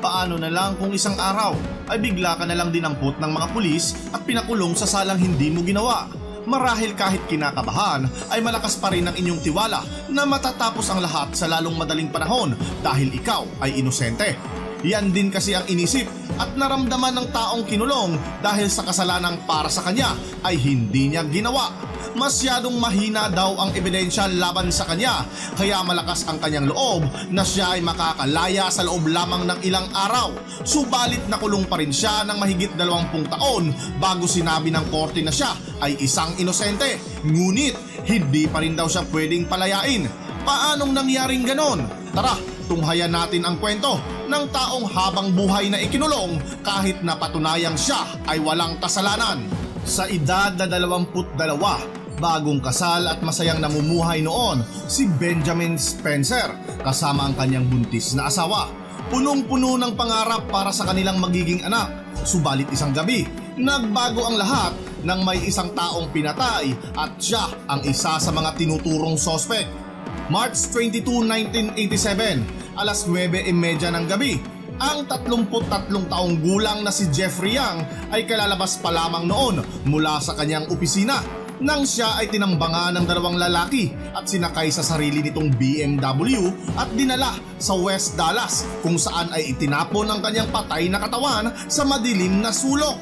Paano na lang kung isang araw ay bigla ka na lang dinampot ng mga pulis at pinakulong sa salang hindi mo ginawa? Marahil kahit kinakabahan ay malakas pa rin ang inyong tiwala na matatapos ang lahat sa lalong madaling panahon dahil ikaw ay inosente. Yan din kasi ang inisip at naramdaman ng taong kinulong dahil sa kasalanang para sa kanya ay hindi niya ginawa masyadong mahina daw ang ebidensya laban sa kanya kaya malakas ang kanyang loob na siya ay makakalaya sa loob lamang ng ilang araw. Subalit nakulong pa rin siya ng mahigit 20 taon bago sinabi ng korte na siya ay isang inosente. Ngunit hindi pa rin daw siya pwedeng palayain. Paanong nangyaring ganon? Tara, tunghayan natin ang kwento ng taong habang buhay na ikinulong kahit na patunayang siya ay walang kasalanan. Sa edad na 22, bagong kasal at masayang namumuhay noon si Benjamin Spencer kasama ang kanyang buntis na asawa. Punong-puno ng pangarap para sa kanilang magiging anak. Subalit isang gabi, nagbago ang lahat nang may isang taong pinatay at siya ang isa sa mga tinuturong sospek. March 22, 1987, alas 9.30 ng gabi, ang 33 taong gulang na si Jeffrey Young ay kalalabas pa lamang noon mula sa kanyang opisina nang siya ay tinambangan ng dalawang lalaki at sinakay sa sarili nitong BMW at dinala sa West Dallas kung saan ay itinapon ang kanyang patay na katawan sa madilim na sulok.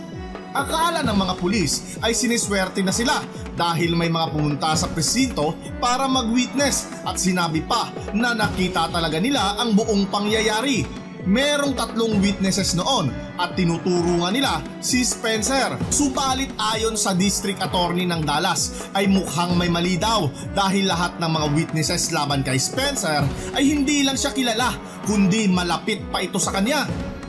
Akala ng mga pulis ay siniswerte na sila dahil may mga pumunta sa presinto para mag-witness at sinabi pa na nakita talaga nila ang buong pangyayari merong tatlong witnesses noon at tinuturo nga nila si Spencer. Subalit ayon sa District Attorney ng Dallas ay mukhang may mali daw dahil lahat ng mga witnesses laban kay Spencer ay hindi lang siya kilala kundi malapit pa ito sa kanya.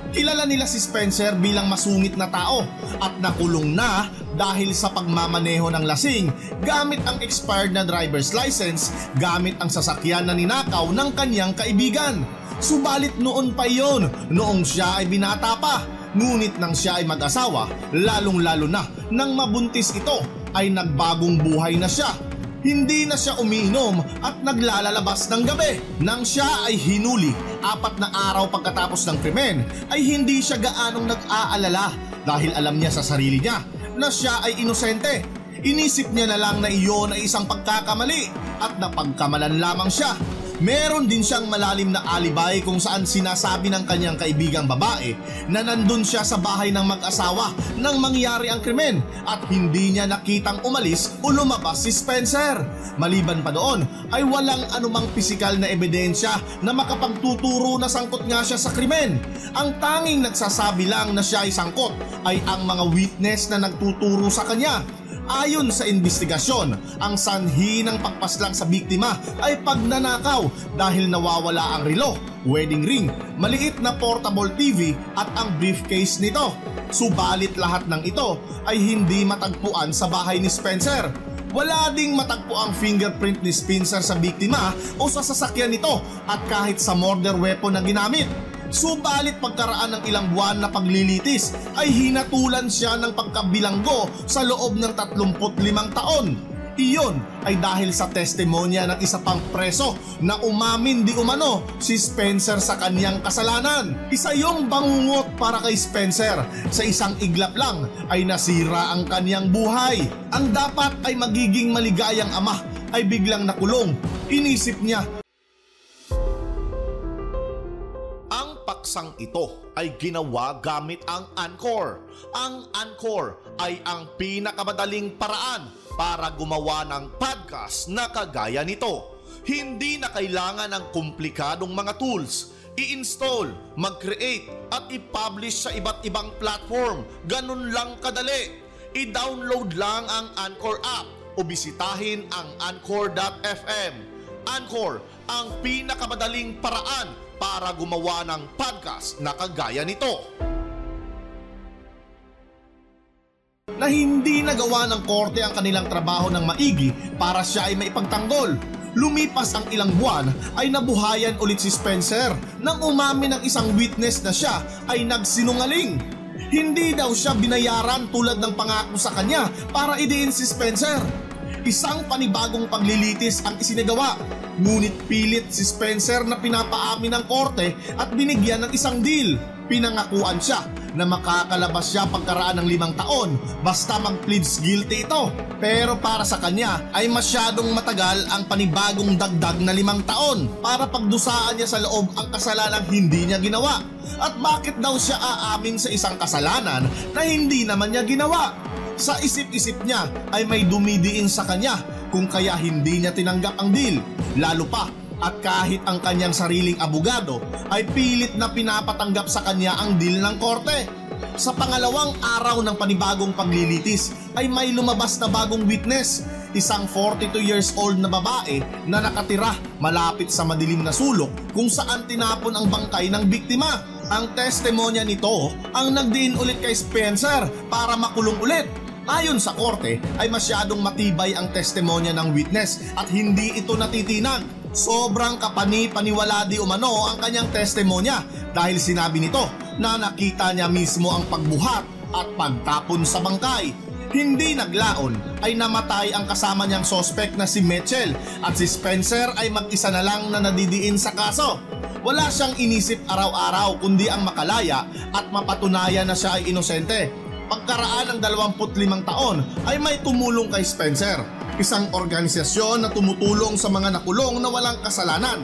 Kilala nila si Spencer bilang masungit na tao at nakulong na dahil sa pagmamaneho ng lasing gamit ang expired na driver's license gamit ang sasakyan na ninakaw ng kanyang kaibigan. Subalit noon pa yon, noong siya ay binata pa. Ngunit nang siya ay mag-asawa, lalong lalo na nang mabuntis ito, ay nagbagong buhay na siya. Hindi na siya umiinom at naglalalabas ng gabi. Nang siya ay hinuli, apat na araw pagkatapos ng krimen, ay hindi siya gaanong nag-aalala dahil alam niya sa sarili niya na siya ay inosente. Inisip niya na lang na iyon ay isang pagkakamali at napagkamalan lamang siya Meron din siyang malalim na alibay kung saan sinasabi ng kanyang kaibigang babae na nandun siya sa bahay ng mag-asawa nang mangyari ang krimen at hindi niya nakitang umalis o lumabas si Spencer. Maliban pa doon ay walang anumang pisikal na ebidensya na makapagtuturo na sangkot nga siya sa krimen. Ang tanging nagsasabi lang na siya ay sangkot ay ang mga witness na nagtuturo sa kanya Ayon sa investigasyon, ang sanhi ng pagpaslang sa biktima ay pagnanakaw dahil nawawala ang relo, wedding ring, maliit na portable TV at ang briefcase nito. Subalit lahat ng ito ay hindi matagpuan sa bahay ni Spencer. Wala ding matagpo ang fingerprint ni Spencer sa biktima o sa sasakyan nito at kahit sa murder weapon na ginamit. Subalit pagkaraan ng ilang buwan na paglilitis ay hinatulan siya ng pagkabilanggo sa loob ng 35 taon. Iyon ay dahil sa testimonya ng isa pang preso na umamin di umano si Spencer sa kanyang kasalanan. Isa yung bangungot para kay Spencer. Sa isang iglap lang ay nasira ang kanyang buhay. Ang dapat ay magiging maligayang ama ay biglang nakulong. Inisip niya paksang ito ay ginawa gamit ang Anchor. Ang Anchor ay ang pinakamadaling paraan para gumawa ng podcast na kagaya nito. Hindi na kailangan ng komplikadong mga tools. I-install, mag-create at i-publish sa iba't ibang platform. Ganun lang kadali. I-download lang ang Anchor app o bisitahin ang anchor.fm. Anchor, ang pinakamadaling paraan para gumawa ng podcast na kagaya nito. Na hindi nagawa ng korte ang kanilang trabaho ng maigi para siya ay maipagtanggol. Lumipas ang ilang buwan ay nabuhayan ulit si Spencer nang umamin ng isang witness na siya ay nagsinungaling. Hindi daw siya binayaran tulad ng pangako sa kanya para idiin si Spencer. Isang panibagong paglilitis ang isinagawa Ngunit pilit si Spencer na pinapaamin ng korte at binigyan ng isang deal. Pinangakuan siya na makakalabas siya pagkaraan ng limang taon basta mag-pleads guilty ito. Pero para sa kanya ay masyadong matagal ang panibagong dagdag na limang taon para pagdusaan niya sa loob ang kasalanang hindi niya ginawa. At bakit daw siya aamin sa isang kasalanan na hindi naman niya ginawa? Sa isip-isip niya ay may dumidiin sa kanya kung kaya hindi niya tinanggap ang deal. Lalo pa at kahit ang kanyang sariling abogado ay pilit na pinapatanggap sa kanya ang deal ng korte. Sa pangalawang araw ng panibagong paglilitis ay may lumabas na bagong witness, isang 42 years old na babae na nakatira malapit sa madilim na sulok kung saan tinapon ang bangkay ng biktima. Ang testimonya nito ang nagdiin ulit kay Spencer para makulong ulit Ayon sa korte ay masyadong matibay ang testimonya ng witness at hindi ito natitinag Sobrang kapani-paniwala di umano ang kanyang testimonya dahil sinabi nito na nakita niya mismo ang pagbuhat at pagtapon sa bangkay. Hindi naglaon ay namatay ang kasama niyang sospek na si Mitchell at si Spencer ay mag-isa na lang na nadidiin sa kaso. Wala siyang inisip araw-araw kundi ang makalaya at mapatunayan na siya ay inosente. Pagkaraan ng 25 taon ay may tumulong kay Spencer isang organisasyon na tumutulong sa mga nakulong na walang kasalanan.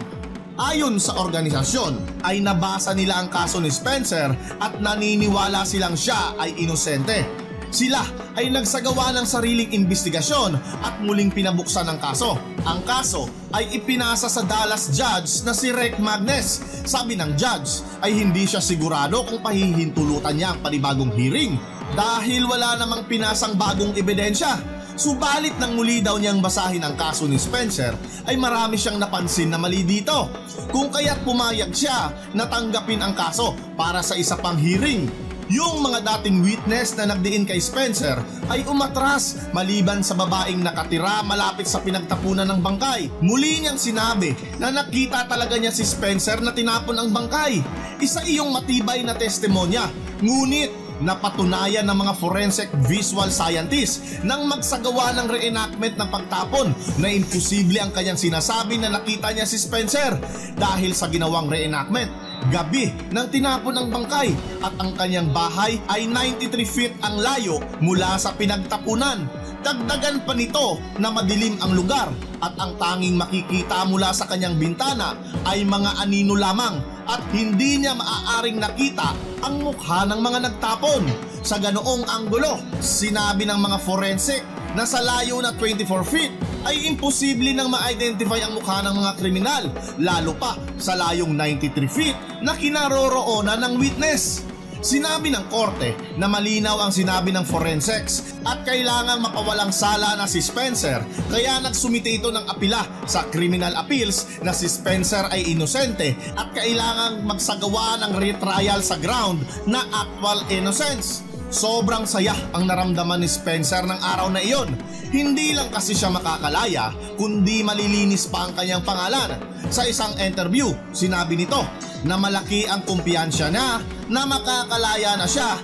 Ayon sa organisasyon ay nabasa nila ang kaso ni Spencer at naniniwala silang siya ay inosente. Sila ay nagsagawa ng sariling investigasyon at muling pinabuksan ang kaso. Ang kaso ay ipinasa sa Dallas judge na si Rick Magnes. Sabi ng judge ay hindi siya sigurado kung pahihintulutan niya ang panibagong hearing dahil wala namang pinasang bagong ebidensya Subalit nang muli daw niyang basahin ang kaso ni Spencer ay marami siyang napansin na mali dito. Kung kaya't pumayag siya na tanggapin ang kaso para sa isa pang hearing. Yung mga dating witness na nagdiin kay Spencer ay umatras maliban sa babaeng nakatira malapit sa pinagtapunan ng bangkay. Muli niyang sinabi na nakita talaga niya si Spencer na tinapon ang bangkay. Isa iyong matibay na testimonya. Ngunit napatunayan ng mga forensic visual scientists nang magsagawa ng reenactment ng pagtapon na imposible ang kanyang sinasabi na nakita niya si Spencer dahil sa ginawang reenactment. Gabi nang tinapon ang bangkay at ang kanyang bahay ay 93 feet ang layo mula sa pinagtapunan. Dagdagan pa nito na madilim ang lugar at ang tanging makikita mula sa kanyang bintana ay mga anino lamang at hindi niya maaaring nakita ang mukha ng mga nagtapon. Sa ganoong anggulo, sinabi ng mga forensic na sa layo na 24 feet ay imposible nang ma-identify ang mukha ng mga kriminal, lalo pa sa layong 93 feet na kinaroroonan ng witness. Sinabi ng korte na malinaw ang sinabi ng forensics at kailangan mapawalang sala na si Spencer kaya nagsumite ito ng apila sa criminal appeals na si Spencer ay inosente at kailangang magsagawa ng retrial sa ground na actual innocence. Sobrang saya ang naramdaman ni Spencer ng araw na iyon. Hindi lang kasi siya makakalaya, kundi malilinis pa ang kanyang pangalan. Sa isang interview, sinabi nito na malaki ang kumpiyansya na na makakalaya na siya.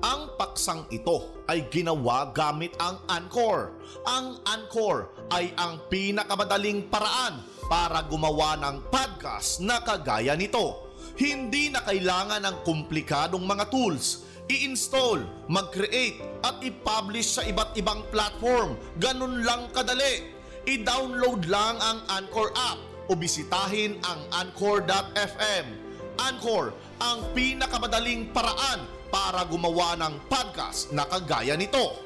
Ang paksang ito ay ginawa gamit ang Anchor. Ang Anchor ay ang pinakamadaling paraan para gumawa ng podcast na kagaya nito. Hindi na kailangan ng komplikadong mga tools i-install, mag-create at i-publish sa iba't ibang platform. Ganun lang kadali. I-download lang ang Anchor app o bisitahin ang Anchor.fm. Anchor, ang pinakamadaling paraan para gumawa ng podcast na kagaya nito.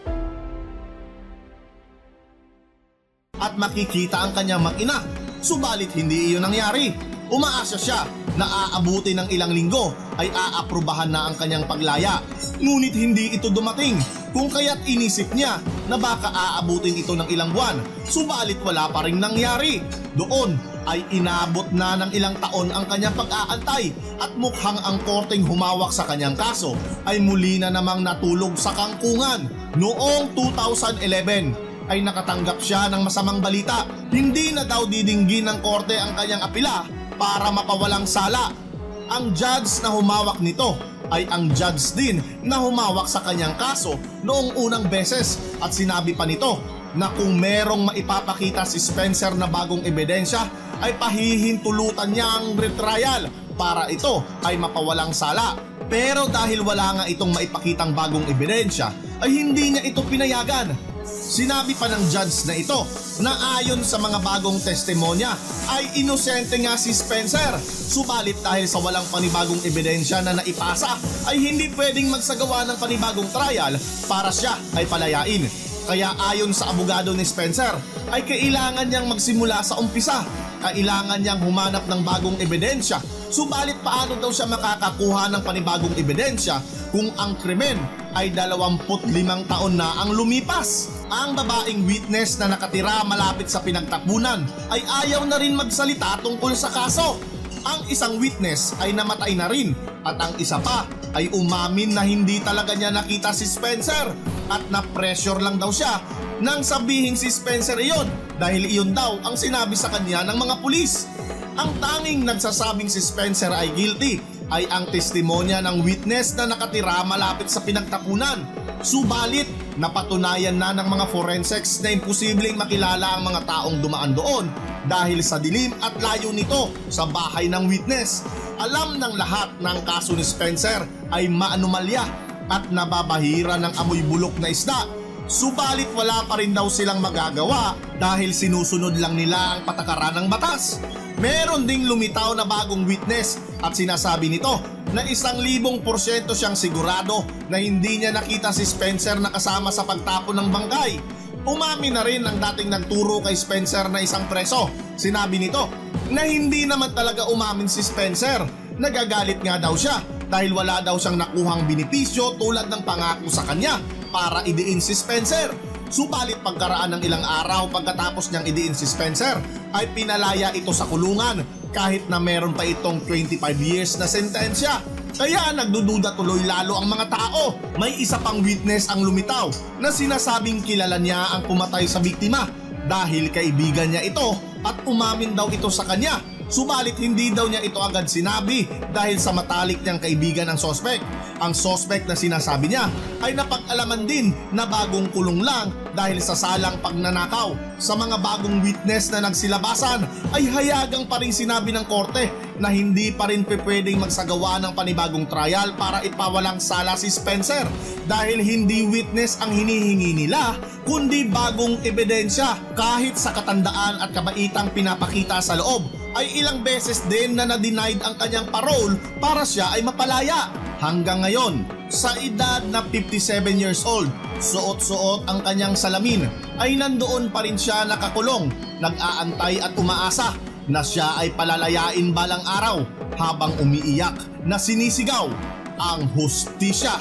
At makikita ang kanyang mag-ina, subalit hindi iyon nangyari. Umaasa siya na aabuti ng ilang linggo ay aaprubahan na ang kanyang paglaya. Ngunit hindi ito dumating kung kaya't inisip niya na baka aabutin ito ng ilang buwan. Subalit wala pa rin nangyari. Doon ay inabot na ng ilang taon ang kanyang pag-aantay at mukhang ang korteng humawak sa kanyang kaso ay muli na namang natulog sa kangkungan. Noong 2011 ay nakatanggap siya ng masamang balita. Hindi na daw didinggin ng korte ang kanyang apila para mapawalang sala. Ang judge na humawak nito ay ang judge din na humawak sa kanyang kaso noong unang beses at sinabi pa nito na kung merong maipapakita si Spencer na bagong ebidensya ay pahihintulutan niya ang retrial para ito ay mapawalang sala. Pero dahil wala nga itong maipakitang bagong ebidensya ay hindi niya ito pinayagan. Sinabi pa ng judge na ito na ayon sa mga bagong testimonya ay inosente nga si Spencer. Subalit dahil sa walang panibagong ebidensya na naipasa ay hindi pwedeng magsagawa ng panibagong trial para siya ay palayain. Kaya ayon sa abogado ni Spencer ay kailangan niyang magsimula sa umpisa. Kailangan niyang humanap ng bagong ebidensya. Subalit paano daw siya makakakuha ng panibagong ebidensya kung ang krimen ay 25 taon na ang lumipas? Ang babaeng witness na nakatira malapit sa pinagtapunan ay ayaw na rin magsalita tungkol sa kaso. Ang isang witness ay namatay na rin at ang isa pa ay umamin na hindi talaga niya nakita si Spencer at na-pressure lang daw siya nang sabihin si Spencer iyon dahil iyon daw ang sinabi sa kanya ng mga pulis. Ang tanging nagsasabing si Spencer ay guilty ay ang testimonya ng witness na nakatira malapit sa pinagtapunan. Subalit, napatunayan na ng mga forensics na imposibleng makilala ang mga taong dumaan doon dahil sa dilim at layo nito sa bahay ng witness. Alam ng lahat ng kaso ni Spencer ay maanomalya at nababahira ng amoy bulok na isda. Subalit wala pa rin daw silang magagawa dahil sinusunod lang nila ang patakaran ng batas. Meron ding lumitaw na bagong witness at sinasabi nito na isang libong porsyento siyang sigurado na hindi niya nakita si Spencer na kasama sa pagtapon ng bangkay. Umami na rin ang dating nagturo kay Spencer na isang preso. Sinabi nito na hindi naman talaga umamin si Spencer. Nagagalit nga daw siya dahil wala daw siyang nakuhang binipisyo tulad ng pangako sa kanya para idiin si Spencer. Subalit pagkaraan ng ilang araw pagkatapos niyang idiin si Spencer ay pinalaya ito sa kulungan kahit na meron pa itong 25 years na sentensya. Kaya nagdududa tuloy lalo ang mga tao. May isa pang witness ang lumitaw na sinasabing kilala niya ang pumatay sa biktima dahil kaibigan niya ito at umamin daw ito sa kanya. Subalit hindi daw niya ito agad sinabi dahil sa matalik niyang kaibigan ng sospek. Ang sospek na sinasabi niya ay napag-alaman din na bagong kulong lang dahil sa salang pagnanakaw. Sa mga bagong witness na nagsilabasan ay hayagang pa rin sinabi ng korte na hindi pa rin pwedeng magsagawa ng panibagong trial para ipawalang sala si Spencer dahil hindi witness ang hinihingi nila kundi bagong ebidensya kahit sa katandaan at kabaitang pinapakita sa loob ay ilang beses din na na-denied ang kanyang parole para siya ay mapalaya. Hanggang ngayon, sa edad na 57 years old, suot-suot ang kanyang salamin ay nandoon pa rin siya nakakulong, nag-aantay at umaasa na siya ay palalayain balang araw habang umiiyak na sinisigaw ang hustisya.